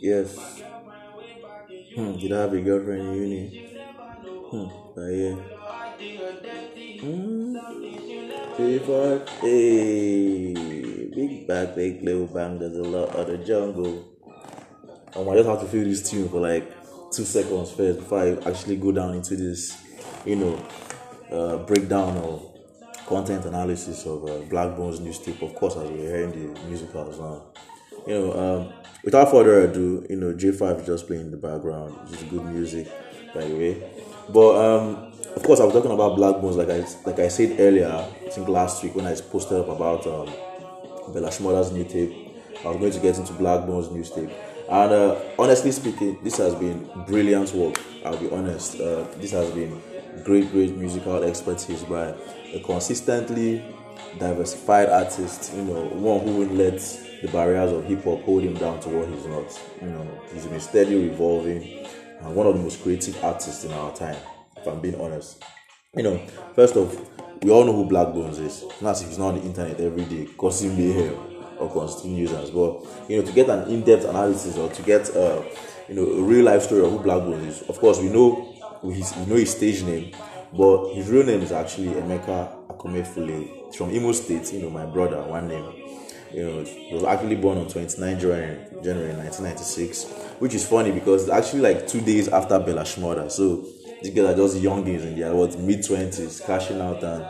Yes. Hmm, did I have a girlfriend in uni? Hmm, but yeah. Hmm. Three, four, hey. Big bad, big little bang, there's a lot of the jungle. Um, I just have to feel this tune for like two seconds first before I actually go down into this, you know, uh, breakdown or content analysis of uh, news tape. Of course, as we're hearing the musicals now. You know, um, without further ado, you know, J5 is just playing in the background. It's good music, by the way. But um, of course, I was talking about Blaqbonez, like I like I said earlier. I think last week when I posted up about um, Bella Shmurda's new tape. I was going to get into Blaqbonez news tape. And uh, honestly speaking, this has been brilliant work. I'll be honest. Uh, this has been great, great musical expertise by a consistently diversified artist. You know, one who wouldn't let the barriers of hip hop hold him down to what he's not. You know, he's been steadily evolving and one of the most creative artists in our time. If I'm being honest. You know, first off, we all know who Blaqbonez is. Not if he's not on the internet every day causing mayhem or constituting users. But you know, to get an in-depth analysis or to get uh, you know a real life story of who Blaqbonez is, of course we know his we know his stage name, but his real name is actually Emeka Akumefule. From Imo State. You know, my brother, one name. You know, was actually born on 29 January, January 1996, which is funny because actually like two days after Bella Shmurda. So these guys are just youngins in their what mid 20s, cashing out and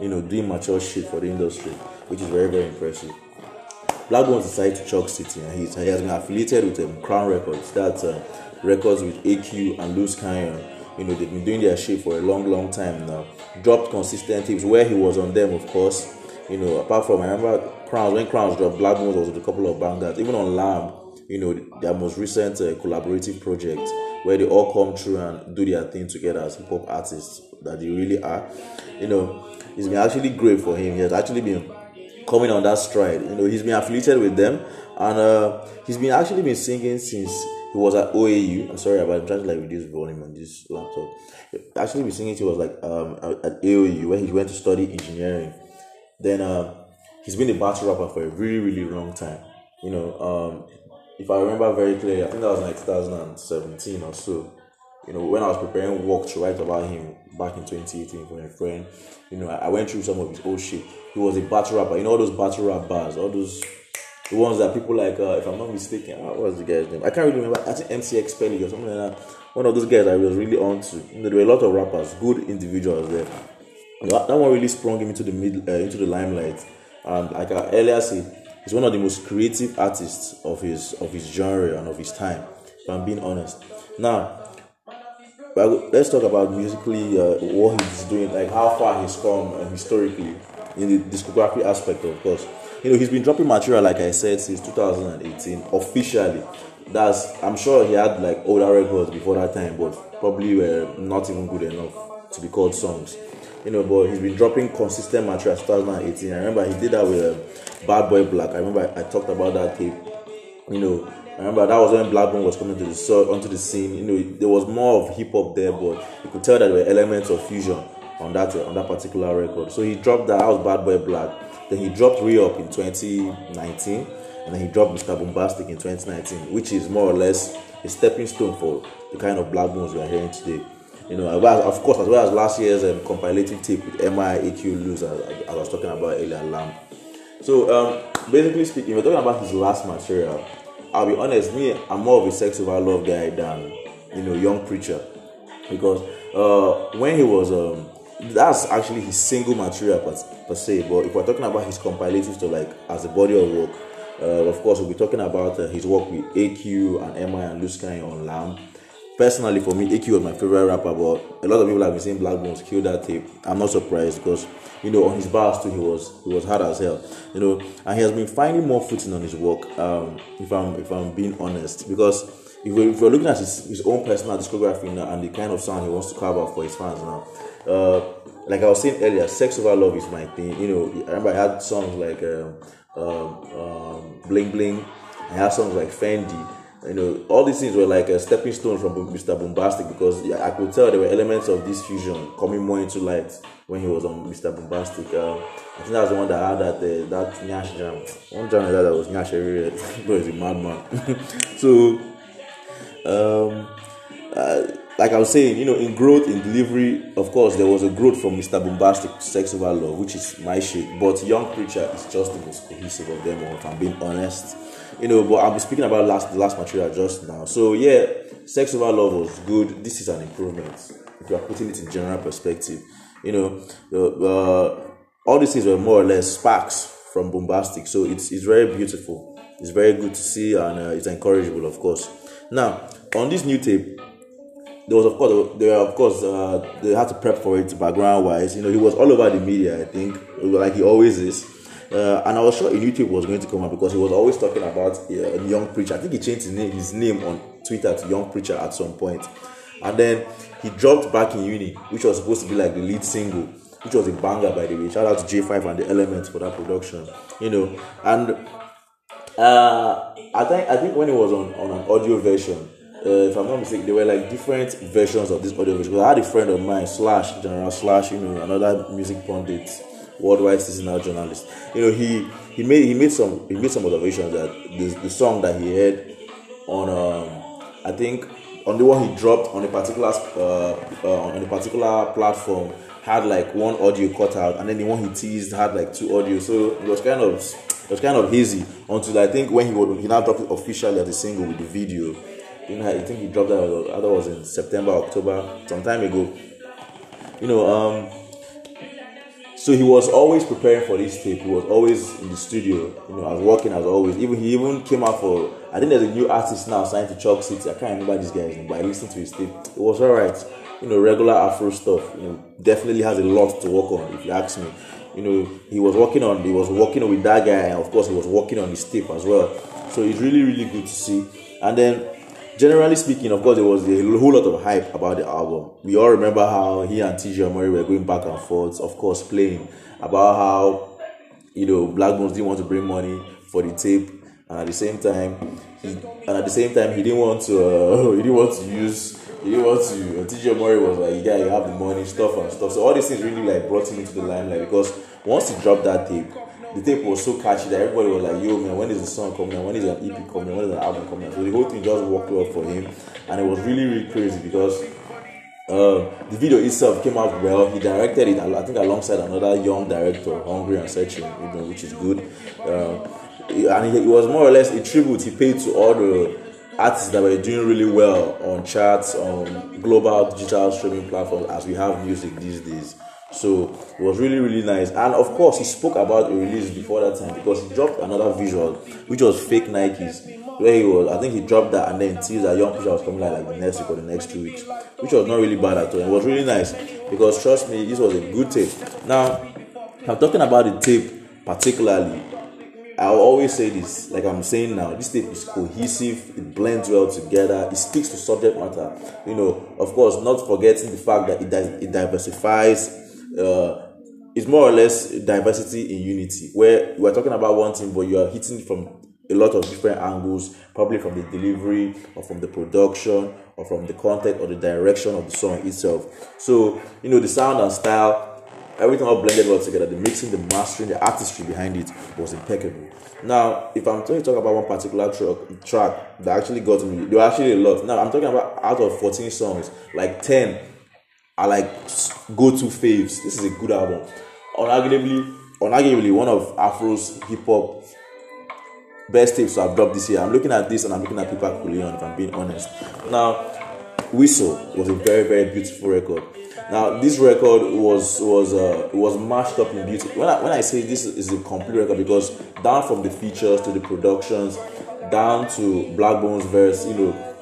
you know doing mature shit for the industry, which is very very impressive. Blaqbonez decided to Choc City and he, he has been affiliated with um, Crown Records. That's uh, records with AQ and Loose Kaynon. You know, they've been doing their shit for a long, long time now. Dropped consistent tips where he was on them, of course. You know, apart from, I remember Crowns, when Crowns dropped, Black was with a couple of bangers. Even on Lamb, you know, their most recent uh, collaborative project where they all come through and do their thing together as hip hop artists that they really are. You know, it's been actually great for him. He has actually been coming on that stride. You know, he's been affiliated with them, and uh, he's been actually been singing since he was at OAU. I'm sorry about I'm trying to like reduce volume on this laptop. Actually been singing. He was like um, at AOU where he went to study engineering. Then uh, he's been a battle rapper for a really really long time. You know, um, if I remember very clearly, I think that was like 2017 or so. You know, when I was preparing work to write about him back in 2018 for a friend, you know, I, I went through some of his old shit. He was a battle rapper. You know all those battle rap bars, all those the ones that people like, uh, if I'm not mistaken, uh, what was the guy's name? I can't really remember. I think MCX Pelly or something like that. One of those guys I was really on to. You know, there were a lot of rappers, good individuals there. That, that one really sprung him into the mid, uh, into the limelight. And like I earlier said, he's one of the most creative artists of his of his genre and of his time. If I'm being honest. Now, well, let's talk about musically uh, what he's doing, like how far he's come uh, historically in the discography aspect, of course. You know, he's been dropping material, like I said, since 2018 officially. That's I'm sure he had like older records before that time, but probably were not even good enough to be called songs. You know, but he's been dropping consistent material since 2018. I remember he did that with uh, Bad Boy Blaq. I remember I, talked about that tape. You know, I remember that was when Black Bone was coming to the so onto the scene. You know, there was more of hip hop there, but you could tell that there were elements of fusion on that uh, on that particular record. So he dropped that. That was Bad Boy Blaq. Then he dropped Re Up in 2019, and then he dropped Mr. Bombastic in 2019, which is more or less a stepping stone for the kind of Blaqbonez we are hearing today. You know, well, of course, as well as last year's um, compilative tape with MI AQ Lose, as, as I was talking about earlier, Lamb. So um, basically speaking, we're talking about his last material. I'll be honest, me, I'm more of a sex over love guy than you know young preacher, because uh, when he was um, that's actually his single material per, per se. But if we're talking about his compilative to like as a body of work, uh, of course we'll be talking about uh, his work with AQ and MI and Luskai on Lamb. Personally, for me, AQ was my favorite rapper, but a lot of people have been saying Blaqbonez killed that tape. I'm not surprised because you know on his bars too he was he was hard as hell. You know, and he has been finding more footing on his work. Um, if I'm if I'm being honest, because if we're, if we're looking at his, his own personal discography now and the kind of sound he wants to carve out for his fans now, uh, like I was saying earlier, sex over love is my thing. You know, I remember I had songs like um, um, um, Bling Bling. I had songs like Fendi. You know, all these things were like a stepping stone from Mr. Bombastic because I could tell there were elements of this fusion coming more into light when he was on Mr. Bombastic. Uh, I think that was the one that had that uh, that Nyash jam. One jam that was Nyash everywhere. Bro, is a madman. so Um, uh, like I was saying, you know, in growth, in delivery, of course, there was a growth from Mr. Bombastic to Sex Over Love, which is my shit. But Young Preacher is just the most cohesive of them all, if I'm being honest. You know, but I'm speaking about last the last material just now. So yeah, Sex Over Love was good. This is an improvement. If you are putting it in general perspective, you know, uh, all these things were more or less sparks from Bombastic. So it's it's very beautiful. It's very good to see and uh, it's encourageable, of course. Now on this new tape, there was of course there were of course uh, they had to prep for it background wise. You know, he was all over the media. I think like he always is. Uh, and I was sure tape was going to come out because he was always talking about uh, a young preacher. I think he changed his name, his name on Twitter to Young Preacher at some point. And then he dropped back in uni, which was supposed to be like the lead single, which was a banger by the way. Shout out to J5 and the Elements for that production, you know. And uh, I think I think when it was on, on an audio version, uh, if I'm not mistaken, there were like different versions of this audio version. I had a friend of mine, Slash, General Slash, you know, another music pundit, worldwide seasonal journalist. You know, he he made he made some he made some observations that the, the song that he heard on um, I think on the one he dropped on a particular uh, uh, on a particular platform had like one audio cut out, and then the one he teased had like two audio. So it was kind of it was kind of hazy until I think when he would, he now dropped it officially as a single with the video you know, I think he dropped that. That was in September, October, some time ago. You know, um, so he was always preparing for this tape. He was always in the studio. You know, as working as always. Even he even came out for. I think there's a new artist now signed to Choc City. I can't remember this guy's name, but I listened to his tape. It was alright. You know, regular Afro stuff. You know, definitely has a lot to work on. If you ask me, you know, he was working on. He was working with that guy, and of course, he was working on his tape as well. So it's really, really good to see. And then generally speaking, of course, there was a whole lot of hype about the album. We all remember how he and TJ Omori were going back and forth, of course, playing about how you know Black Bones didn't want to bring money for the tape, and at the same time, he and at the same time he didn't want to uh, he didn't want to use he didn't want to. TJ Omori was like, "Yeah, you have the money, stuff and stuff." So all these things really like brought him into the limelight because once he dropped that tape the tape was so catchy that everybody was like, yo, man, when is the song coming? When is an EP coming? When is an album coming? So the whole thing just worked well for him. And it was really, really crazy because uh, the video itself came out well. He directed it, I think, alongside another young director, Hungry and Searching, which is good. Uh, and it was more or less a tribute he paid to all the artists that were doing really well on charts, on global digital streaming platforms as we have music these days. So it was really, really nice. And of course, he spoke about a release before that time because he dropped another visual, which was fake Nikes. Where he was, I think he dropped that and then teased that Young Preacher was coming like, like the next week or the next two weeks, which was not really bad at all. It was really nice because trust me, this was a good tape. Now, I'm talking about the tape particularly. I always say this, like I'm saying now, this tape is cohesive, it blends well together, it speaks to subject matter. You know, of course, not forgetting the fact that it, it diversifies uh, it's more or less diversity in unity, where you are talking about one thing, but you are hitting from a lot of different angles, probably from the delivery or from the production or from the content or the direction of the song itself. So, you know, the sound and style, everything all blended well together. The mixing, the mastering, the artistry behind it was impeccable. Now, if I'm going to talk about one particular track, track that actually got me, there were actually a lot. Now, I'm talking about out of 14 songs, like 10 are like go-to faves. This is a good album. Unarguably, unarguably one of Afro's hip hop best tapes I've dropped this year. I'm looking at this and I'm looking at Pipa Kulion, if I'm being honest. Now, Whistle was a very, very beautiful record. Now, this record was was uh, was mashed up in beauty. When I, when I say this is a complete record, because down from the features to the productions, down to Blaqbonez verse, you know,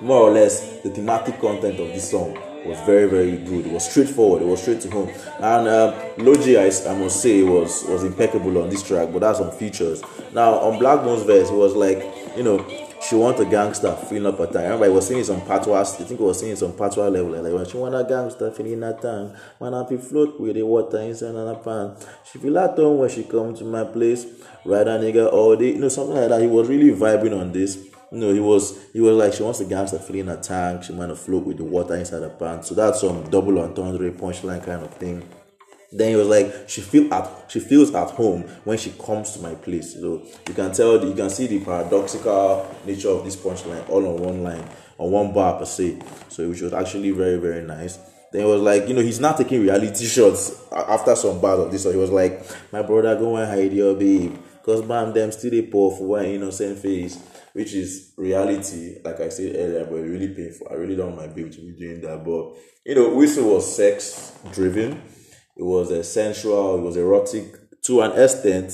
more or less the thematic content of this song was very very good. It was straightforward. It was straight to home. And uh, Lojay, I, I must say, was was impeccable on this track. But that's some features. Now on Blaqbonez verse, it was like you know she want a gangster feeling up her. I remember I was singing some patois. I think I was singing some patois level. Like when she want a gangster feeling her tongue, when I be float with the water inside her pan. She feel at home when she come to my place. Ride a nigga all day. You know something like that. He was really vibing on this. You know, he was he was like she wants the gangster filling a tank, she wanna float with the water inside the pan. So that's some double entendre punchline kind of thing. Then he was like, she feel at she feels at home when she comes to my place. So you can tell, you can see the paradoxical nature of this punchline all on one line, on one bar per se. So which was actually very very nice. Then he was like, you know, he's not taking reality shots after some bars of this. So he was like, my brother, go and hide your babe, cause bam, them still they pour for one innocent face which is reality, like I said earlier, but really painful. I really don't want my baby to be doing that. But you know, Whistle was sex driven, it was sensual, it was erotic to an extent,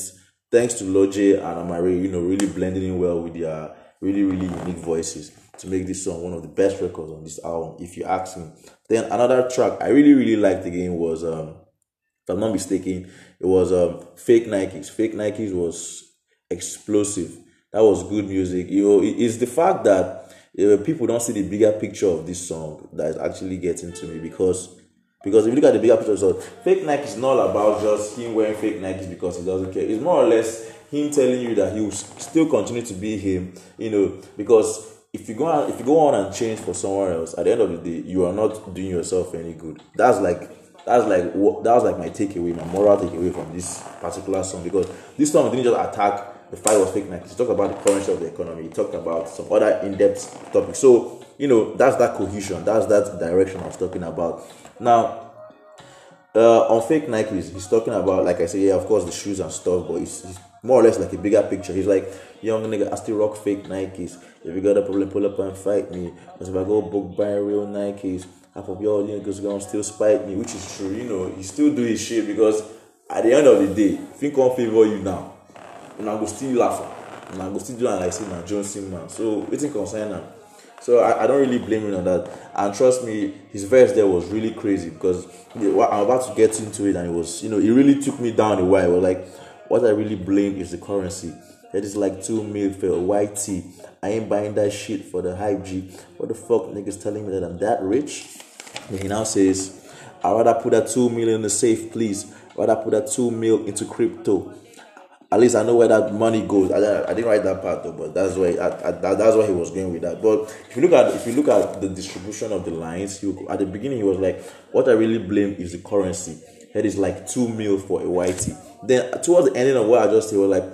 thanks to Lojay and Amaarae, you know, really blending in well with their really, really unique voices to make this song one of the best records on this album, if you ask me. Then another track I really, really liked again was um if I'm not mistaken, it was um Fake Nikes. Fake Nikes was explosive that was good music. You know, it's the fact that uh, people don't see the bigger picture of this song that is actually getting to me because because if you look at the bigger picture, so fake Nike is not about just him wearing fake Nikes because he doesn't care. It's more or less him telling you that he will still continue to be him. You know, because if you go on, if you go on and change for someone else, at the end of the day, you are not doing yourself any good. That's like that's like that was like my takeaway, my moral takeaway from this particular song because this song didn't just attack the fight was fake. He talked about the currency of the economy. He talked about some other in-depth topics. So you know that's that cohesion. That's that direction I was talking about. Now, uh, on fake Nikes, he's talking about like I say, yeah, of course the shoes and stuff, but it's, it's more or less like a bigger picture. He's like, young nigga, I still rock fake Nikes. If you got a problem, pull up and fight me. Because if I go book buy real Nikes, half of y'all niggas gonna still spite me, which is true. You know, he still do his shit because at the end of the day, he can't favor you now, una go still laugh. Una go still do am like say na johnson man. So wetin concern am? So I, I don't really blame him on that. And trust me his verse there was really crazy because i'm about to get into it and it was you know it really took me down a while. Like what i really blame is the currency. That is like two mil for a white tee i ain't buying that shit for the hype g. What the fuck niggas telling me that i'm that rich? And he now says i'd rather put that two million in the safe please. Rather put that two mil into crypto at least I know where that money goes. I, I didn't write that part though, but that's why I, I, that's why he was going with that. But if you look at if you look at the distribution of the lines, he, at the beginning he was like, "What I really blame is the currency. That is like two mil for a whitey." Then towards the ending of what I just said, was like,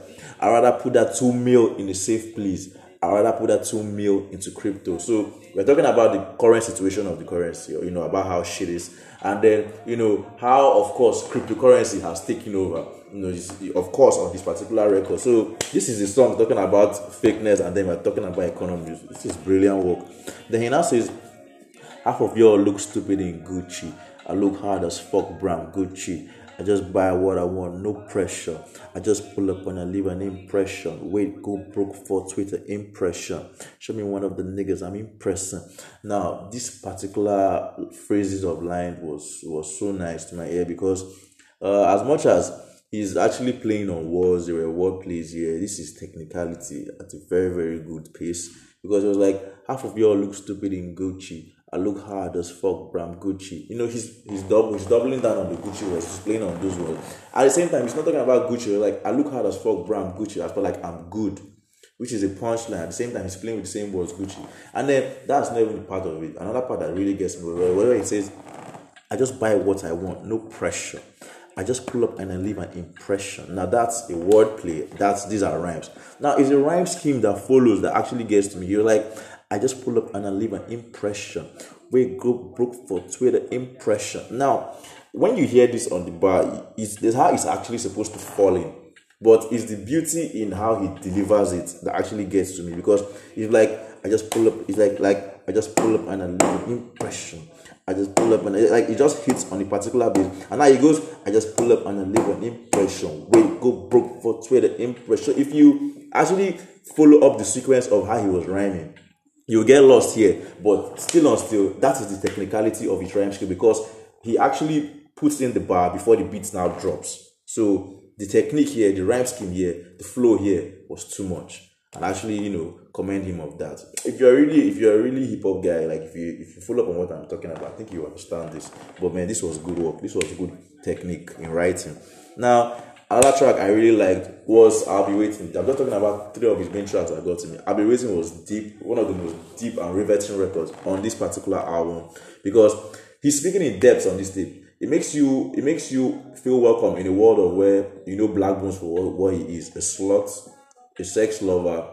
"I rather put that two mil in a safe place. I rather put that two mil into crypto." So we're talking about the current situation of the currency, you know about how shit is, and then you know how, of course, cryptocurrency has taken over you know, of course, on this particular record. So this is the song talking about fakeness, and then we're talking about economy. This is brilliant work. Then he now says, half of y'all look stupid in Gucci. I look hard as fuck, Bram Gucci. I just buy what I want, no pressure. I just pull up and I leave an impression. Wait, go broke for Twitter impression. Show me one of the niggas I'm impressing. Now, this particular phrases of line was was so nice to my ear because uh, as much as he's actually playing on words. There were word plays here. This is technicality at a very, very good pace. Because it was like half of y'all look stupid in Gucci. I look hard as fuck, Bram Gucci. You know, he's he's double he's doubling down on the Gucci words. He's playing on those words. At the same time, he's not talking about Gucci. Like I look hard as fuck, Bram Gucci. I feel like I'm good, which is a punchline. At the same time, he's playing with the same words, Gucci. And then that's not even part of it. Another part that really gets me, whatever it says, I just buy what I want, no pressure. I just pull up and I leave an impression. Now that's a wordplay. That's these are rhymes. Now it's a rhyme scheme that follows that actually gets to me. You're like, I just pull up and I leave an impression. We go broke for Twitter impression. Now, when you hear this on the bar, it's how it's actually supposed to fall in. But it's the beauty in how he delivers it that actually gets to me because it's like I just pull up. It's like like I just pull up and I leave an impression. I just pull up and like it just hits on a particular base. And now he goes, I just pull up and I leave an impression. Wait, go broke for Twitter impression. If you actually follow up the sequence of how he was rhyming, you'll get lost here. But still on still, that is the technicality of his rhyme skill because he actually puts in the bar before the beat now drops. So the technique here, the rhyme scheme here, the flow here was too much and actually you know commend him of that. If you're really if you're really hip-hop guy like if you if you follow up on what i'm talking about i think you understand this. But man this was good work. This was a good technique in writing. Now another track i really liked was i'll be waiting. I'm just talking about three of his main tracks that got to me. I'll be waiting was deep one of the most deep and riveting records on this particular album. Because he's speaking in depth on this tape. It makes you it makes you feel welcome in a world of where you know Blaqbonez for what, what he is. A slut, a sex lover,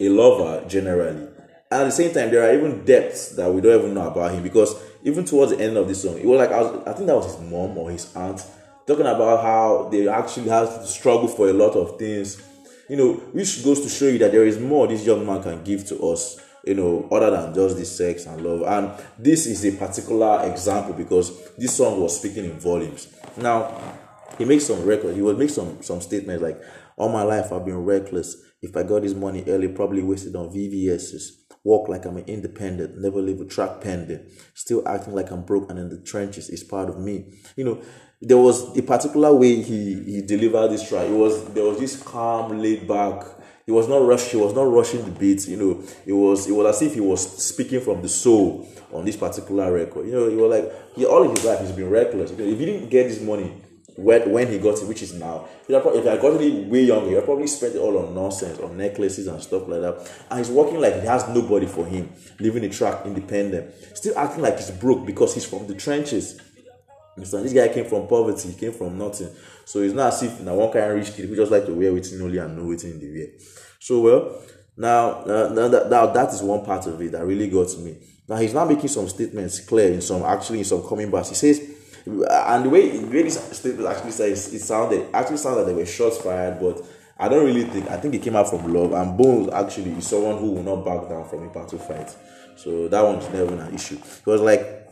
a lover generally. And at the same time, there are even depths that we don't even know about him because even towards the end of this song, it was like I, was, I think that was his mom or his aunt talking about how they actually have to struggle for a lot of things. You know, which goes to show you that there is more this young man can give to us you know, other than just this sex and love. And this is a particular example because this song was speaking in volumes. Now, he makes some record. He will make some some statements like, "All my life I've been reckless. If I got this money early, probably wasted on VVS's. Walk like I'm an independent. Never leave a track pending. Still acting like I'm broke and in the trenches is part of me. You know." There was a particular way he, he delivered this track. It was there was this calm, laid back, he was not rush. He was not rushing the beats. You know, it was it was as if he was speaking from the soul on this particular record. You know, he was like he all his life he's been reckless. if he didn't get this money when when he got it, which is now, if I got it way younger, he probably spent it all on nonsense, on necklaces and stuff like that. And he's working like he has nobody for him, living a track independent, still acting like he's broke because he's from the trenches. So this guy came from poverty, he came from nothing. So it's not as if now one kind of rich kid who just like to wear waiting only and know waiting in the wear. So well, now, uh, now, that, now that is one part of it that really got me. Now he's now making some statements clear in some actually in some coming bars. He says, and the way the way this statement actually says it sounded actually sounded like there were shots fired, but I don't really think I think it came out from love. And Bones actually is someone who will not back down from a battle fight. So that one's never an issue. He was like,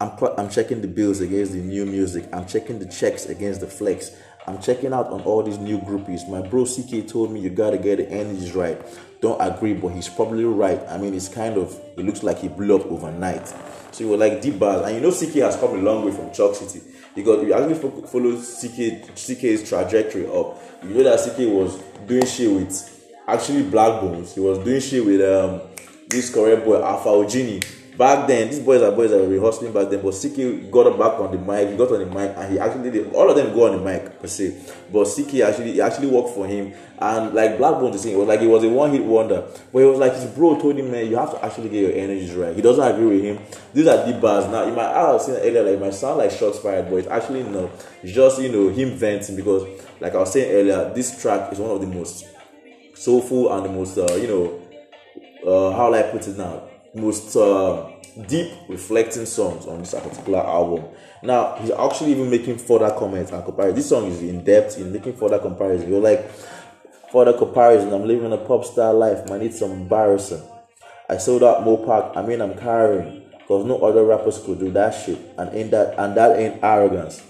I'm I'm checking the bills against the new music. I'm checking the checks against the flex. I'm checking out on all these new groupies. My bro CKay told me you gotta get the energies right. Don't agree, but he's probably right. I mean, it's kind of it looks like he blew up overnight. So you were like deep bars, and you know CKay has come a long way from Choc City because if you actually follow CKay CKay's trajectory up, you know that CKay was doing shit with actually Blaqbonez. He was doing shit with um this Korean boy Alpha Ojini back then, these boys are boys that were rehearsing back then, but CKay got back on the mic, he got on the mic, and he actually did all of them go on the mic per se. But CKay actually actually worked for him, and like Blackbone to sing, it was like it was a one hit wonder. But it was like his bro told him, man, you have to actually get your energies right. He doesn't agree with him. These are deep bars. Now, you might I was saying earlier, like it might sound like shots fired, but it's actually no. It's just you know him venting because, like I was saying earlier, this track is one of the most soulful and the most uh, you know uh, how will I put it now most uh, deep reflecting songs on this particular album. Now he's actually even making further comments and comparison. This song is in depth in making further comparison. You're like further comparison. I'm living a pop star life. I need some embarrassing. I sold out Mopac. I mean I'm carrying because no other rappers could do that shit and ain't that and that ain't arrogance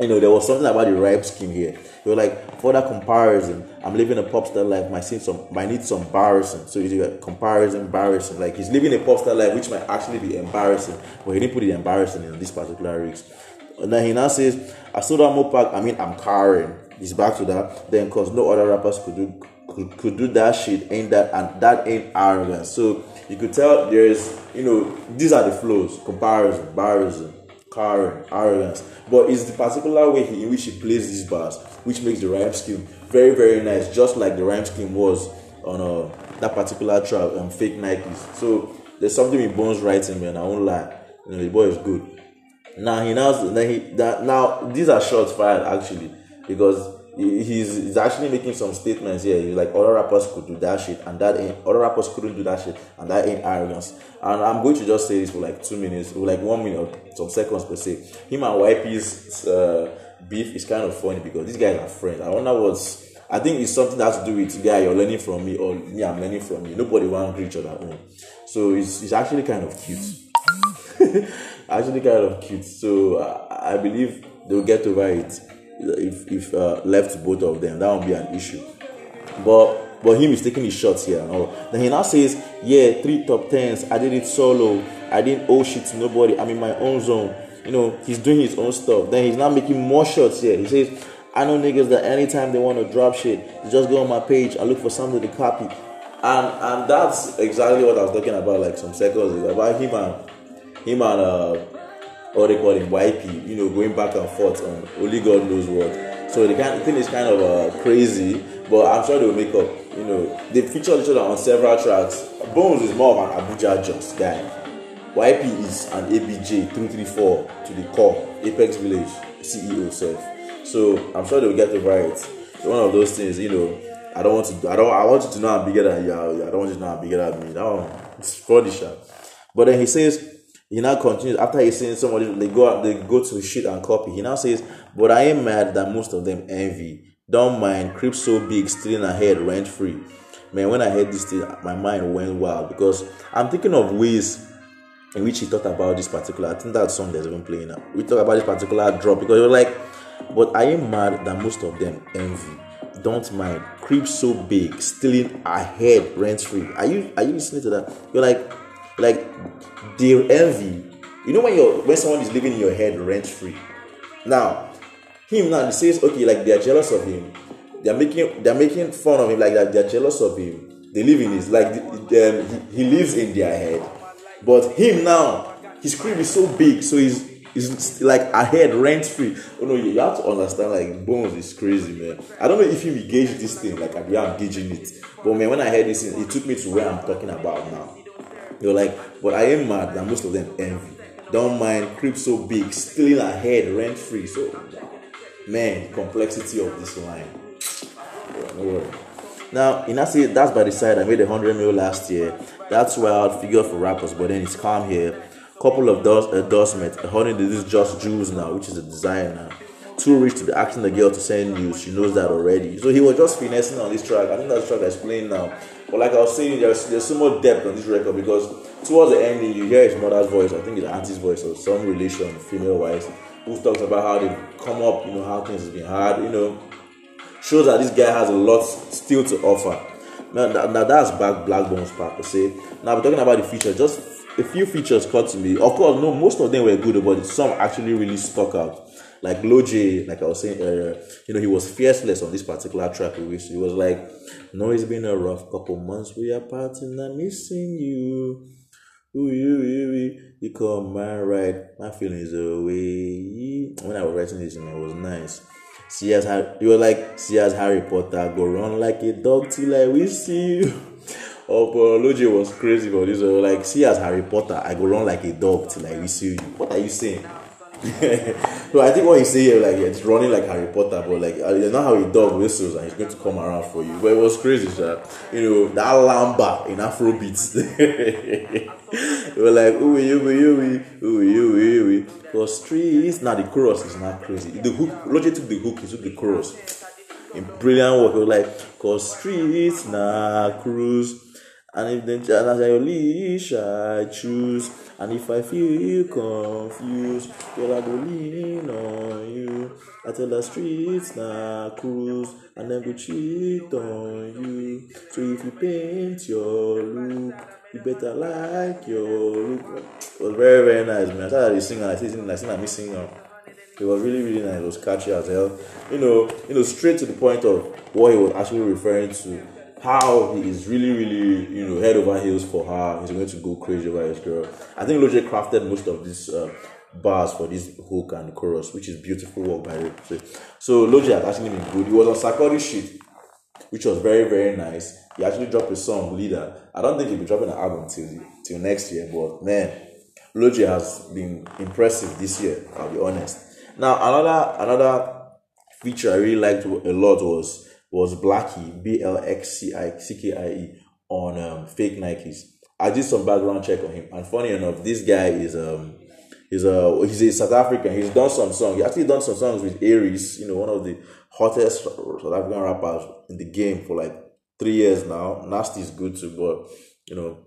you know, there was something about the rhyme scheme here. You're like, for that comparison, I'm living a pop star life, might seem some might need some embarrassing. So you a comparison, embarrassing. Like he's living a pop star life, which might actually be embarrassing, but he didn't put the embarrassing in this particular lyrics. And then he now says, I saw that Mopac, I mean I'm carrying. He's back to that. Then cause no other rappers could do could, could do that shit, ain't that and that ain't arrogance. So you could tell there's you know, these are the flows, comparison, embarrassing Karen, arrogance. But it's the particular way he, in which he plays these bars which makes the rhyme scheme very, very nice, just like the rhyme scheme was on uh, that particular track um, Fake Nikes. So there's something with Bones writing, man. I won't lie. You know, the boy is good. Now he now, now he that now these are shots fired actually because he's, he's actually making some statements here. He's like, other rappers could do that shit, and that ain't other rappers couldn't do that shit, and that ain't arrogance. And I'm going to just say this for like two minutes, or like one minute, some seconds per se. Him and YP's uh, beef is kind of funny because these guys are friends. I wonder what's. I think it's something that has to do with guy you're learning from me or me I'm learning from you. Nobody want to each other own. So it's, it's actually kind of cute. actually kind of cute. So uh, I believe they'll get over it if if uh, left both of them, that won't be an issue. But but him is taking his shots here and all. Then he now says, Yeah, three top tens. I did it solo. I didn't owe shit to nobody. I'm in my own zone. You know, he's doing his own stuff. Then he's now making more shots here. He says, I know niggas that anytime they want to drop shit, just go on my page and look for something to copy. And and that's exactly what I was talking about like some seconds ago about him and him and uh or they call him YP, you know, going back and forth on only God knows what. So the kind thing is kind of uh, crazy, but I'm sure they'll make up. You know, they feature each other on several tracks. Bones is more of an Abuja just guy. YP is an ABJ 334 to the core, Apex Village CEO self. So I'm sure they'll get it. It's one of those things, you know. I don't want to. I don't. I want you to know I'm bigger than you. I don't want you to know I'm bigger than me. That it's funny, sharp. But then he says he now continues after he's saying somebody they go they go to shit and copy. He now says, "But I am mad that most of them envy. Don't mind, creep so big, stealing ahead rent free." Man, when I heard this thing, my mind went wild because I'm thinking of ways in which he talked about this particular. I think that song that's even playing now. We talk about this particular drop because you're like, "But I am mad that most of them envy." Don't mind, creep so big, stealing ahead rent free. Are you are you listening to that? You're like like they envy. You know when you're when someone is living in your head rent free. Now, him now he says, okay, like they are jealous of him. They're making they're making fun of him, like that they're jealous of him. They live in his like um, he, he lives in their head. But him now, his crib is so big, so he's is like ahead rent free. Oh no, you have to understand like Bones is crazy, man. I don't know if you gauge this thing like I'm gauging it, but man, when I heard this, it took me to where I'm talking about now. You're like, but I am mad that most of them envy. Don't mind, creep so big, stealing ahead, rent free. So, man, complexity of this line. no worry. Now, in that that's by the side. I made a hundred mil last year. That's wild figure for rappers, but then it's calm here. Couple of dos- uh, endorsements. According to this is Just Jules now, which is a designer. Too rich to be asking the girl to send you. She knows that already. So he was just finessing on this track. I think that's track that's playing now. But like I was saying, there's there's so much depth on this record because towards the ending you hear his mother's voice, I think it's auntie's voice or some relation, female wise, who talks about how they've come up, you know, how things have been hard, you know. Shows that this guy has a lot still to offer. Now, now that's back Bones part per se. Now we're talking about the features, just a few features caught to me. Of course, no, most of them were good, but some actually really stuck out like Loj, like I was saying earlier, you know, he was fearless on this particular track. He was he was like, "No, it's been a rough couple months. We are parting. I'm missing you. Ooh, you, you, you come my right, my feelings away." When I was writing this, you know, it was nice. See as Harry, you were like, see as Harry Potter go run like a dog till I see you. Oh, but Loj was crazy for this. Like, see as Harry Potter, I go run like a dog till I see you. What are you saying? So I think what he's saying here, like it's running like Harry Potter, but like uh, you know how he dog whistles and he's going to come around for you. But it was crazy, sir. You know that lamba in Afrobeats. they were like ooh you you ooh you you Cause streets now the chorus is not crazy. The hook, Roger took the hook, he took the chorus. In brilliant work, it was like cause streets now cruise. And if then and as I leash I choose. And if I feel confused, girl, I go lean on you. I tell the streets now cruise, and then go cheat on you. So if you paint your look, you better like your look. It was very, very nice, man. I started to sing and I said, I sing, I'm missing It was really, really nice. It was catchy as hell. You know, you know, straight to the point of what he was actually referring to how he is really, really, you know, head over heels for her. He's going to go crazy over his girl. I think Loj crafted most of these uh, bars for this hook and chorus, which is beautiful work by him. So Loj has actually been good. He was on Sarkodie shit, which was very, very nice. He actually dropped a song, Leader. I don't think he'll be dropping an album till till next year, but man, Loj has been impressive this year. I'll be honest. Now another another feature I really liked a lot was was Blxckie, B L X C I C K I E, on um, fake Nikes. I did some background check on him, and funny enough, this guy is um he's a he's a South African. He's done some songs. He actually done some songs with A-Reece, you know, one of the hottest South African rappers in the game for like three years now. Nasty is good too, but you know,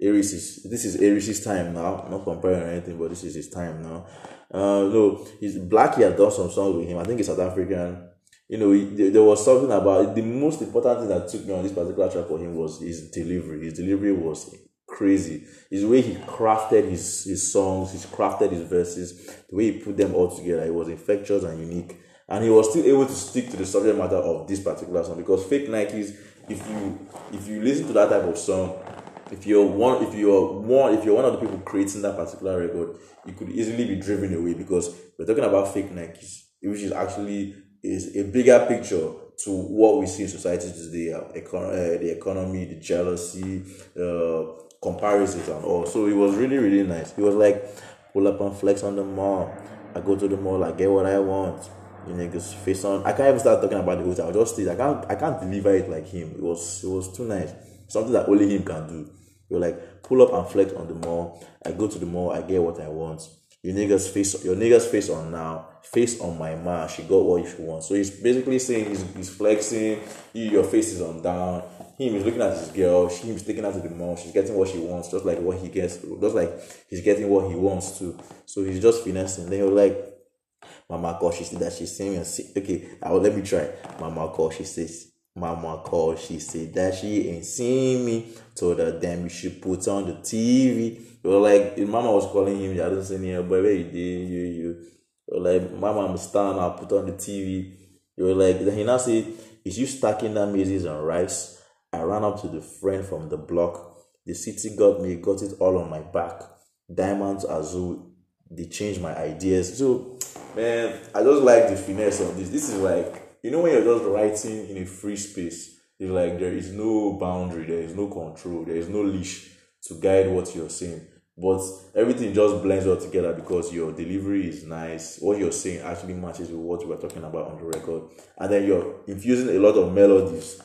A-Reece is this is A-Reece' time now. I'm not comparing or anything, but this is his time now. Uh, no, he's Blxkie has done some songs with him. I think he's South African you know, there was something about the most important thing that took me on this particular track for him was his delivery. His delivery was crazy. His way he crafted his, his songs, he crafted his verses, the way he put them all together, it was infectious and unique. And he was still able to stick to the subject matter of this particular song because fake Nikes, if you if you listen to that type of song, if you're one if you're one if you're one of the people creating that particular record, you could easily be driven away because we're talking about fake Nikes, which is actually is a bigger picture to what we see in society today uh, econ- uh, the economy, the jealousy, uh, comparisons and all. So it was really, really nice. He was like, pull up and flex on the mall. I go to the mall, I get what I want. You niggas face on. I can't even start talking about the hotel. I just stay. I can't. I can't deliver it like him. It was. It was too nice. Something that only him can do. You're like pull up and flex on the mall. I go to the mall. I get what I want. You niggas face. Your niggas face on now. Face on my man. She got what she wants. So he's basically saying he's, he's flexing. You, your face is on down. Him is looking at his girl. She is taking her to the mall. She's getting what she wants, just like what he gets. Just like he's getting what he wants too. So he's just finessing. Then you're like, Mama call, she said that she's saying. Okay, I will let me try. Mama call, she says, Mama call, she said that she ain't seen me. Told her, damn, you should put on the TV. Or like, Mama was calling him, I don't see here, but you did, you, you. Or like, my mom stand, I'll put on the TV. You were like, then he now said, is you stacking that maize and rice? I ran up to the friend from the block. The city got me, got it all on my back. Diamonds, azul, they changed my ideas. So man, I just like the finesse of this. This is like, you know, when you're just writing in a free space, it's like there is no boundary, there is no control, there is no leash to guide what you're saying. But everything just blends well together because your delivery is nice. What you're saying actually matches with what we're talking about on the record. And then you're infusing a lot of melodies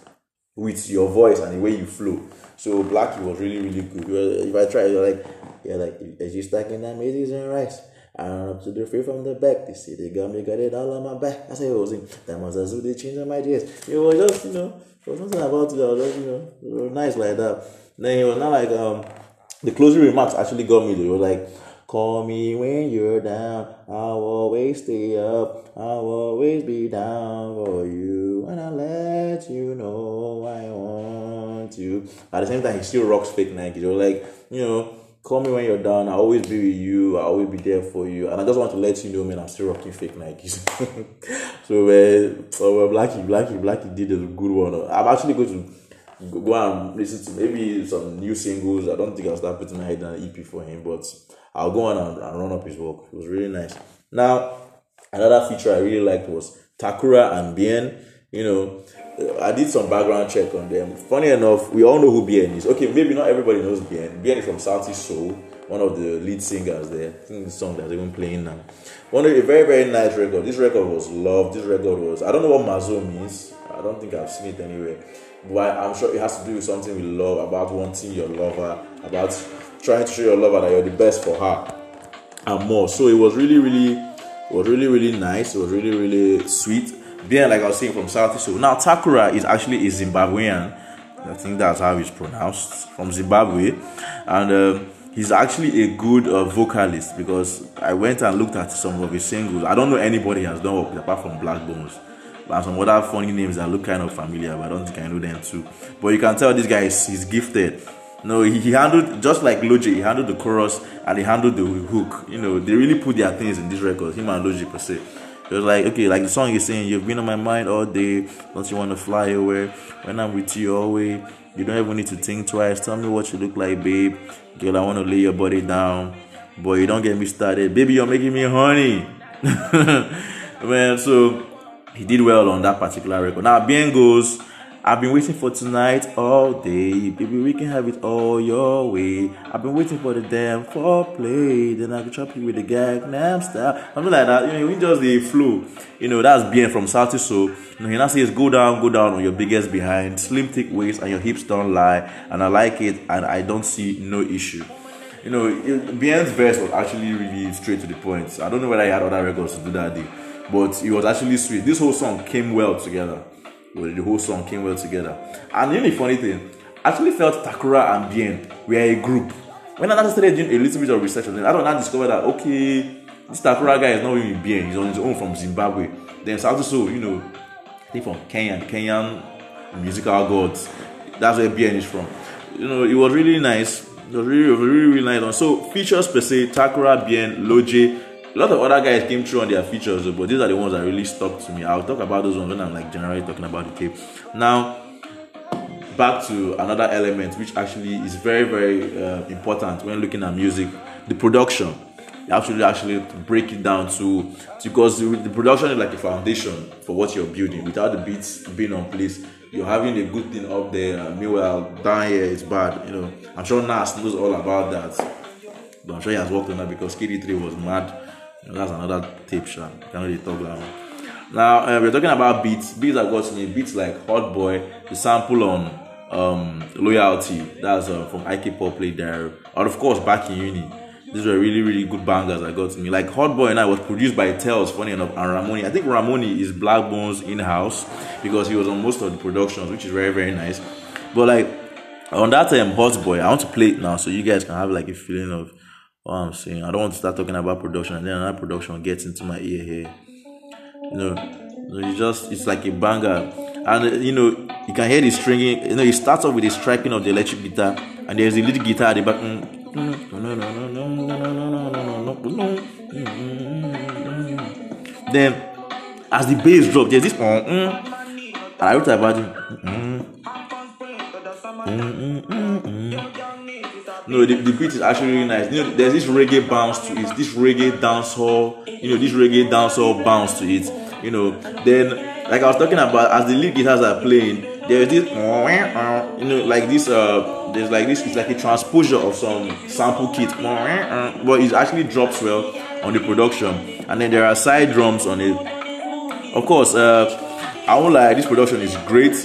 with your voice and the way you flow. So Blxckie was really, really good. If I try, you're like, yeah, like, as you stacking that amazing rice. I ran up to the free from the back. They say they got me, got it all on my back. I say, oh, sing. That was as they changed my ideas. It was just, you know, there was nothing about it that was just, you know, it nice like that. Then it was not like, um, the closing remarks actually got me. They were like, Call me when you're down. I'll always stay up. I'll always be down for you. And I'll let you know I want you. At the same time, he still rocks fake Nike. They were like, you know, Call me when you're down. I'll always be with you. I'll always be there for you. And I just want to let you know, man, I'm still rocking fake Nikes. so, uh, so uh, Blxckie, Blxckie, Blxckie did a good one. I'm actually going to go and listen to maybe some new singles. I don't think I'll start putting my head on an EP for him, but I'll go on and, and run up his work. It was really nice. Now, another feature I really liked was Takura and Bien. You know, I did some background check on them. Funny enough, we all know who Bien is. Okay, maybe not everybody knows Bien. Bien is from Sauti Sol, one of the lead singers there. I think the song that's even playing now. One of a very very nice record. This record was loved. This record was. I don't know what Mazo means. I don't think I've seen it anywhere. But I'm sure it has to do with something we love about wanting your lover, about trying to show your lover that you're the best for her, and more. So it was really really, it was really really nice. It was really really sweet Bien, like I was saying, from Southeast. So now Takura is actually a Zimbabwean. I think that's how it's pronounced from Zimbabwe, and um, he's actually a good uh, vocalist because I went and looked at some of his singles. I don't know anybody has done apart from Blaqbonez. And some other funny names that look kind of familiar, but I don't think I know them too. But you can tell this guy is he's gifted. No, he, handled just like Logic, he handled the chorus and he handled the hook. You know, they really put their things in this record, him and Logic per se. It was like, okay, like the song is saying, You've been on my mind all day. Don't you want to fly away? When I'm with you always, you don't even need to think twice. Tell me what you look like, babe. Girl, I want to lay your body down. Boy, you don't get me started. Baby, you're making me honey. Man, so he did well on that particular record. Now, Bien goes I've been waiting for tonight all day. Baby, we can have it all your way. I've been waiting for the damn foreplay. Then I can chop you with the Gangnam style. Something like that. You know, we just the flow. You know, that's Bien from Sauti Sol. You know, he now says, go down, go down on your biggest behind. Slim, thick waist and your hips don't lie. And I like it and I don't see no issue. You know, Bien's verse was actually really straight to the point. I don't know whether he had other records to do that day. But it was actually sweet. This whole song came well together well, the whole song came well together. And the only funny thing, I actually felt Takura and Bien were a group. When I started doing a little bit of research on them, I don't now discover that okay, this Takura guy is not even Bien, he's on his own from Zimbabwe. Then so you know, think from Kenya, Kenyan musical gods. That's where Bien is from. You know, it was really nice. It was really, really, really nice. So features per se, Takura, Bien, Lojay, a lot of other guys came through on their features, but these are the ones that really stuck to me. I'll talk about those ones when I'm like generally talking about the tape. Now, back to another element which actually is very, very uh, important when looking at music: the production. You actually actually break it down to, to because the production is like a foundation for what you're building. Without the beats being on place, you're having a good thing up there. Uh, meanwhile, down here it's bad. You know, I'm sure Nas knows all about that. But I'm sure he has worked on that because KD3 was mad. You that's another tape shot. Can't really talk that one. Now uh, we're talking about beats. Beats that got me. Beats like Hot Boy, the sample on um, Loyalty. That's uh, from IK Pop Play Diary. And of course, back in uni. These were really, really good bangers that got to me. Like Hot Boy and I was produced by Tells, funny enough, and Ramoni. I think Ramoni is Blackbone's in-house because he was on most of the productions, which is very, very nice. But like on that um, Hot Boy, I want to play it now so you guys can have like a feeling of what I'm saying. I don't want to start talking about production and then another production gets into my ear here. You know, it's just it's like a banger, and you know you can hear the stringing. You know, it starts off with the striking of the electric guitar, and there's a little guitar at the back. Then, as the bass drop, there's this. And I wrote about it. No, the, the beat is actually really nice. You know, there's this reggae bounce to it, this reggae dancehall, you know, this reggae dancehall bounce to it. You know, then like I was talking about, as the lead guitars are playing, there's this, you know, like this. Uh, there's like this. It's like a transposure of some sample kit, but it actually drops well on the production. And then there are side drums on it. Of course, uh, I won't lie, this production is great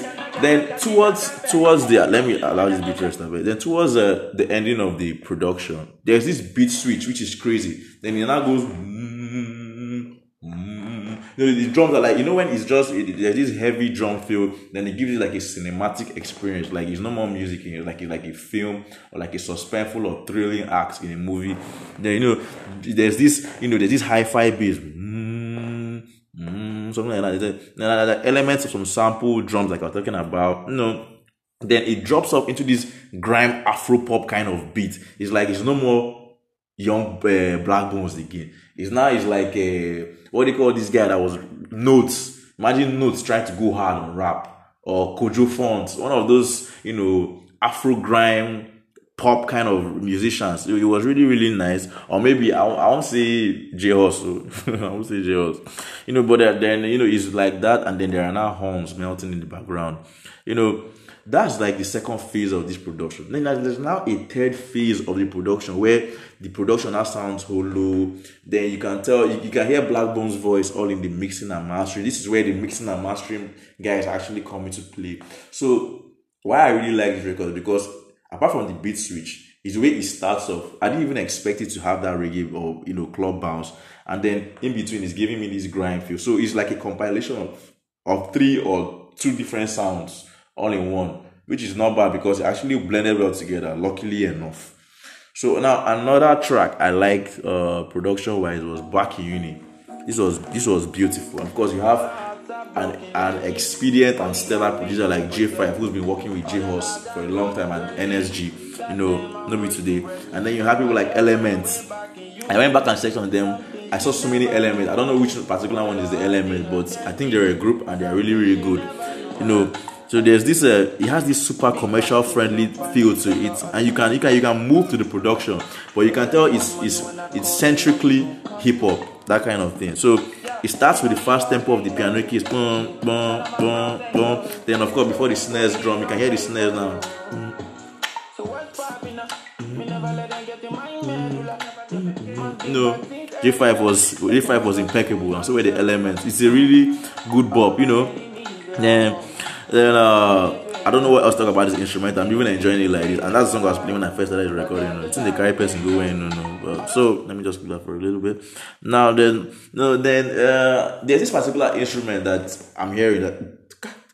then towards towards the let me allow this to rest bit. Then towards uh, the ending of the production, there's this beat switch which is crazy. Then it now goes. Mm, mm, you know, the drums are like you know when it's just it, there's this heavy drum feel. Then it gives you like a cinematic experience. Like it's no more music. Like it's like a film or like a suspenseful or thrilling act in a movie. Then you know there's this you know there's this hi-fi bass. Something like that. The elements of some sample drums, like I was talking about, you know, then it drops off into this grime afro pop kind of beat. It's like it's no more young uh, Blaqbonez again. It's now it's like a what do you call this guy that was Not3s. Imagine Not3s trying to go hard on rap or Kojo Funds, one of those you know afro grime pop kind of musicians. It, was really, really nice. Or maybe I, I won't say J Hus. Oh. I won't say J. You know, but uh, then, you know, it's like that. And then there are now horns melting in the background. You know, that's like the second phase of this production. Then there's now a third phase of the production where the production now sounds hollow. Then you can tell, you, you can hear Blaqbonez's voice all in the mixing and mastering. This is where the mixing and mastering guys actually come into play. So, why I really like this record because apart from the beat switch, is the way it starts off. I didn't even expect it to have that reggae or you know club bounce, and then in between it's giving me this grind feel. So it's like a compilation of of three or two different sounds all in one, which is not bad because it actually blended well together. Luckily enough. So now another track I liked uh, production wise was Back in Uni. This was this was beautiful. Of course, you have an, an expedient and stellar producer like J5 who's been working with J Horse for a long time and NSG, you know, not me today. And then you have people like Elements. I went back and checked on them. I saw so many elements. I don't know which particular one is the element, but I think they're a group and they're really, really good. You know, so there's this uh, it has this super commercial friendly feel to it, and you can you can you can move to the production, but you can tell it's it's it's centrically hip hop, that kind of thing. So it starts with the fast tempo of the piano keys, boom, boom, boom, boom. Then of course before the snares drum, you can hear the snares now. No, J5 was J5 was impeccable, and so were the elements. It's a really good bop, you know. Then then uh I don't know what else to talk about this instrument. I'm even enjoying it like this. And that's the song I was playing when I first started recording. You know. It's in the carry person go in, you know. But, so let me just keep that for a little bit. Now then no then uh there's this particular instrument that I'm hearing that.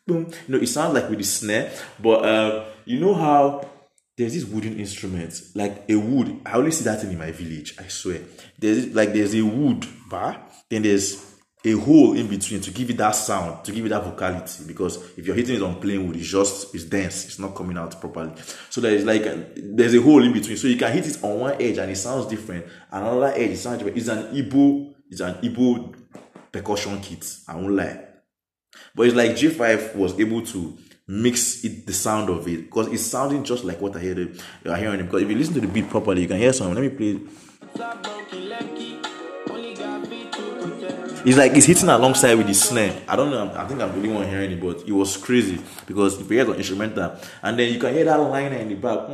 You know, it sounds like with the snare, but uh you know how there's this wooden instrument, like a wood. I only see that in my village, I swear. There's like there's a wood bar, then there's a hole in between to give it that sound, to give it that vocality. Because if you're hitting it on plain wood, it's just it's dense, it's not coming out properly. So there's like a, there's a hole in between, so you can hit it on one edge and it sounds different. Another edge it sounds different. It's an Igbo, it's an Igbo percussion kit. I won't lie, but it's like J5 was able to mix it the sound of it because it's sounding just like what I hear. You are hearing it because if you listen to the beat properly, you can hear some. Let me play. It's like it's hitting alongside with the snare. I don't know. I think I'm only one hearing it, but it was crazy because if you hear the instrumental, and then you can hear that liner in the back.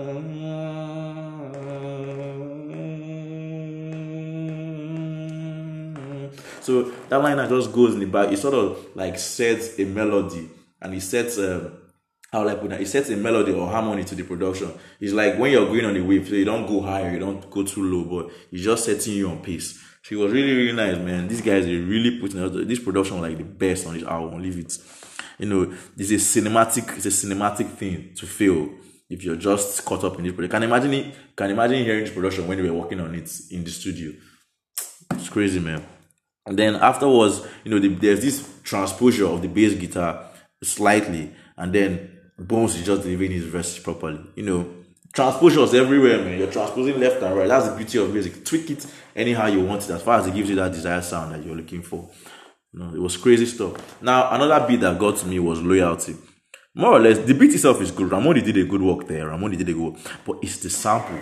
So that liner just goes in the back. It sort of like sets a melody, and it sets um, how like put that? It sets a melody or harmony to the production. It's like when you're going on the wave, so you don't go higher, you don't go too low, but it's just setting you on pace. She was really, really nice, man. These guys are really putting this production like the best on this album. Leave it. You know, it's a cinematic, it's a cinematic thing to feel if you're just caught up in this production. Can imagine it, can imagine hearing this production when you were working on it in the studio. It's crazy, man. And then afterwards, you know, the, there's this transposure of the bass guitar slightly, and then Bones is just delivering his verses properly. You know, transposures everywhere, man. You're transposing left and right. That's the beauty of music. Tweak it anyhow you want it, as far as it gives you that desired sound that you're looking for. You know, it was crazy stuff. Now, another beat that got to me was loyalty. More or less, the beat itself is good. Ramoni did a good work there. Ramoni did a good work. But it's the sample.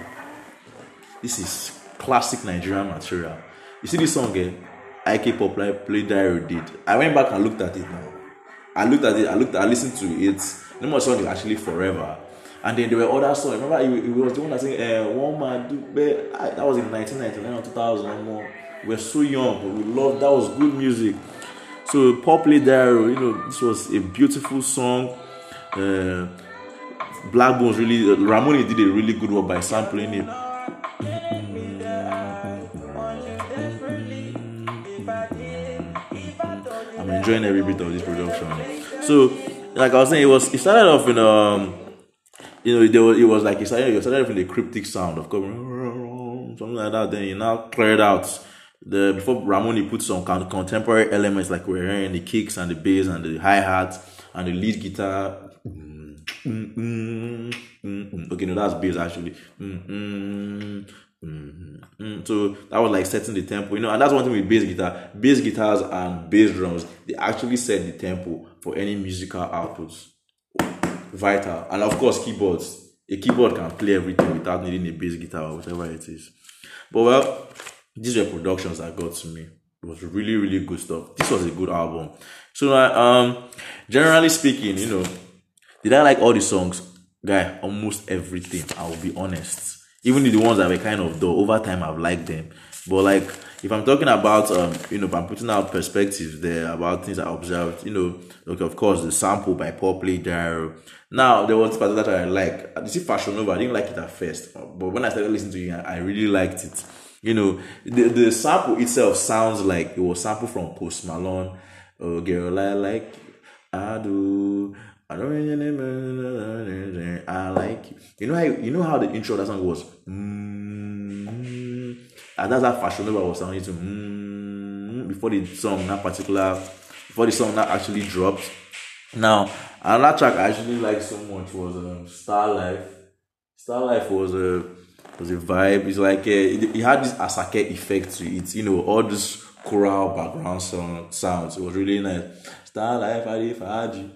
This is classic Nigerian material. You see this song, eh? IK Paul Play Dairo did. I went back and looked at it now. I looked at it, I looked, I listened to it. The name of song is actually Forever. And then there were other songs. Remember, he, was the one that sang uh, "One Man Do." That was in 1999 or 2000 or more. We were so young, but we loved. That was good music. So Pop Diary, you know, this was a beautiful song. Uh, Blaqbonez really, uh, Ramoni did a really good work by sampling it. I'm enjoying every bit of this production. So, like I was saying, it was it started off in um you know, there was, it was like it started, it started with a cryptic sound of course, something like that. Then you now cleared out the before Ramoni put some kind of contemporary elements like we're hearing the kicks and the bass and the hi hat and the lead guitar. Okay, no, that's bass actually. Mm-hmm. So that was like setting the tempo, you know, and that's one thing with bass guitar. Bass guitars and bass drums, they actually set the tempo for any musical outputs vital. And of course, keyboards. A keyboard can play everything without needing a bass guitar or whatever it is. But well, these were productions that got to me. It was really, really good stuff. This was a good album. So, um, generally speaking, you know, did I like all the songs? Guy, almost everything. I will be honest. Even the ones that were kind of dull, over time I've liked them. But like, if I'm talking about, um, you know, if I'm putting out perspectives there about things I observed, you know, like of course the sample by Paul Play now, there was part that I like. You see, Fashion Nova, I didn't like it at first, but when I started listening to it, I really liked it. You know, the, the sample itself sounds like it was sample from Post Malone. Oh, girl, I like, I do. I don't really I like you. You know how you know how the intro of that song was. Mm-hmm. And that's how Fashion Nova was sounding to mm-hmm. before the song, that particular, before the song that actually dropped. Now, another track I actually liked so much was um, Star Life. Star Life was a was a vibe. It's like a, uh, it, it had this Asake effect to it. You know, all this choral background sound, sounds. It was really nice. Star Life, Adifaji.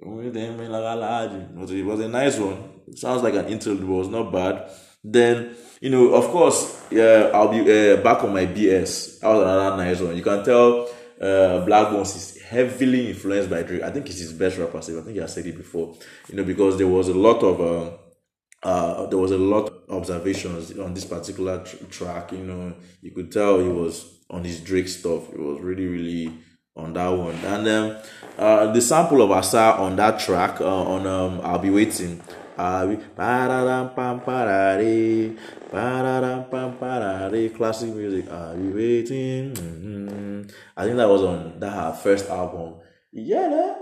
It was a nice one. It sounds like an interlude, but it was not bad. Then, you know, of course, yeah, I'll be uh, back on my BS. That was another nice one. You can tell uh, Blaqbonez is heavily influenced by Drake. I think he's his best rapper. I think I said it before. You know, because there was a lot of uh, uh, there was a lot of observations on this particular tr- track. You know, you could tell he was on his Drake stuff. It was really, really on that one. And um, uh, the sample of Asa on that track uh, on um, I'll Be Waiting Abi, pararam pam parari, pararam pam parari, classic music. You waiting? Mm-hmm. I think that was on that her first album. Yeah,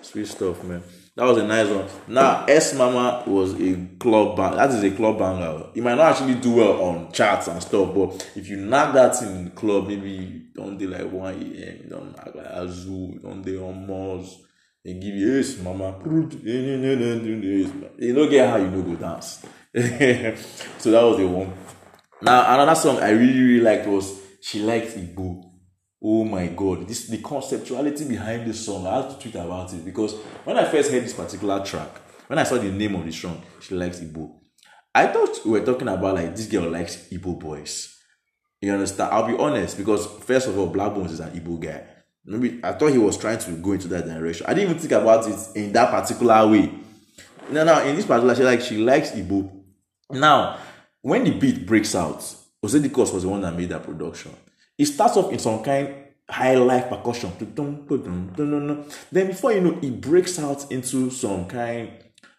sweet stuff, man. That was a nice one. Now, S Mama was a club bang. That is a club banger. It might not actually do well on charts and stuff, but if you knock that in club, maybe don't do like 1 a.m., don't knock like Azul, don't do on Mars they give you yes, mama. Eh, you don't get how you know go dance. so that was the one. Now another song I really really liked was she Likes Igbo. Oh my god, this the conceptuality behind this song. I have to tweet about it because when I first heard this particular track, when I saw the name of the song, she likes Igbo. I thought we were talking about like this girl likes Igbo boys. You understand? I'll be honest because first of all, Blaqbonez is an Igbo guy. Maybe I thought he was trying to go into that direction. I didn't even think about it in that particular way. Now, now in this particular, she like she likes Igbo. Now, when the beat breaks out, Osedikos was the one that made that production. It starts off in some kind high life percussion. Then before you know, it breaks out into some kind,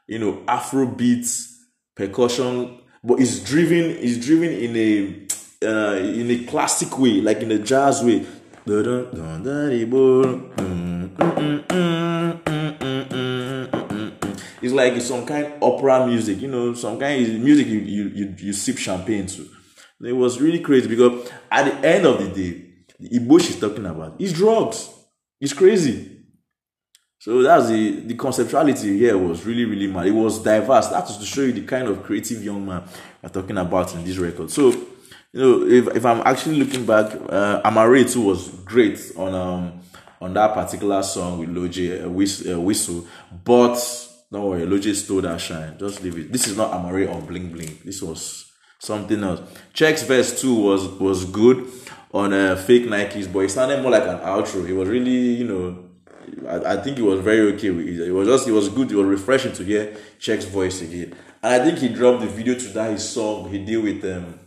you know, Afro beats, percussion, but it's driven, it's driven in a uh, in a classic way, like in a jazz way. It's like it's some kind of opera music, you know, some kind of music you, you, you, you sip champagne to. It was really crazy because at the end of the day, the Igbo she's talking about is drugs. It's crazy. So that's the the conceptuality here was really really mad. It was diverse. That was to show you the kind of creative young man we're talking about in this record. So you know, if, if I'm actually looking back, uh, Amaarae too was great on um on that particular song with Lojay uh, whistle, uh, whistle, but don't worry, Lojay stole that shine. Just leave it. This is not Amaarae or Bling Bling. This was something else. CKay's verse two was was good on uh, fake Nikes, but it sounded more like an outro. It was really, you know, I, I think it was very okay. With it. it was just, it was good. It was refreshing to hear CKay's voice again. And I think he dropped the video to that his song he did with um,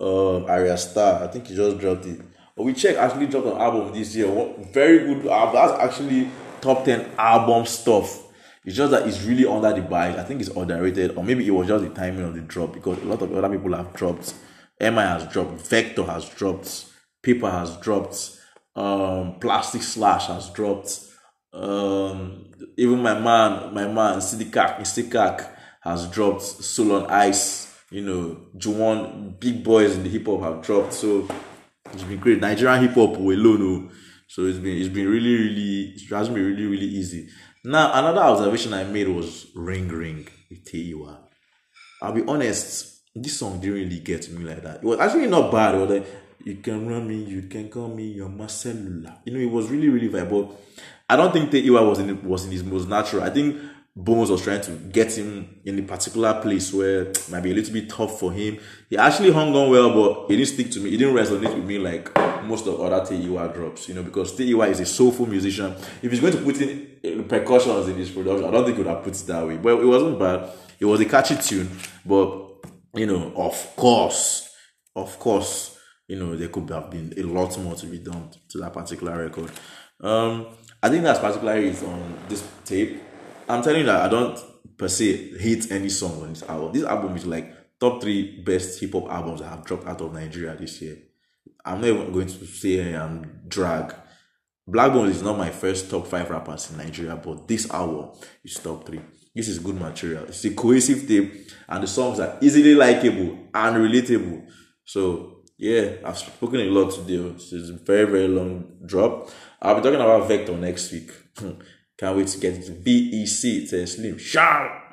uh, Arya Star. I think he just dropped it. But we check actually dropped an album this year. Very good album. That's actually top 10 album stuff. It's just that it's really under the bike. I think it's underrated, or maybe it was just the timing of the drop because a lot of other people have dropped. MI has dropped, Vector has dropped, Paper has dropped, um, Plastic Slash has dropped. Um, even my man, my man, Sidikak, Istikak has dropped Soul on Ice. You know, Juwon, big boys in the hip hop have dropped. So it's been great. Nigerian hip hop alone. Oh. So it's been it's been really, really it has been really, really easy. Now another observation I made was Ring Ring with Tay Iwar. I'll be honest, this song didn't really get to me like that. It was actually not bad. It you can run me, you can call me your Marcella. You know, it was really, really viable. I don't think Tay Iwar was in was in his most natural. I think Bones was trying to get him in a particular place where it might be a little bit tough for him. He actually hung on well, but he didn't stick to me. He didn't resonate with me like most of other Tay Iwar drops, you know, because Tay Iwar is a soulful musician. If he's going to put in percussions in his production, I don't think he would have put it that way. But it wasn't bad. It was a catchy tune, but you know, of course, of course, you know, there could have been a lot more to be done to that particular record. Um, I think that's particularly is on this tape. I'm telling you that I don't per se hate any song on this album. This album is like top three best hip hop albums that have dropped out of Nigeria this year. I'm not even going to say I'm drag. Blaqbonez is not my first top five rappers in Nigeria, but this album is top three. This is good material. It's a cohesive tape, and the songs are easily likable and relatable. So yeah, I've spoken a lot today. It's a very very long drop. I'll be talking about Vector next week. Can't wait to get it. BEC. A slim. Shout.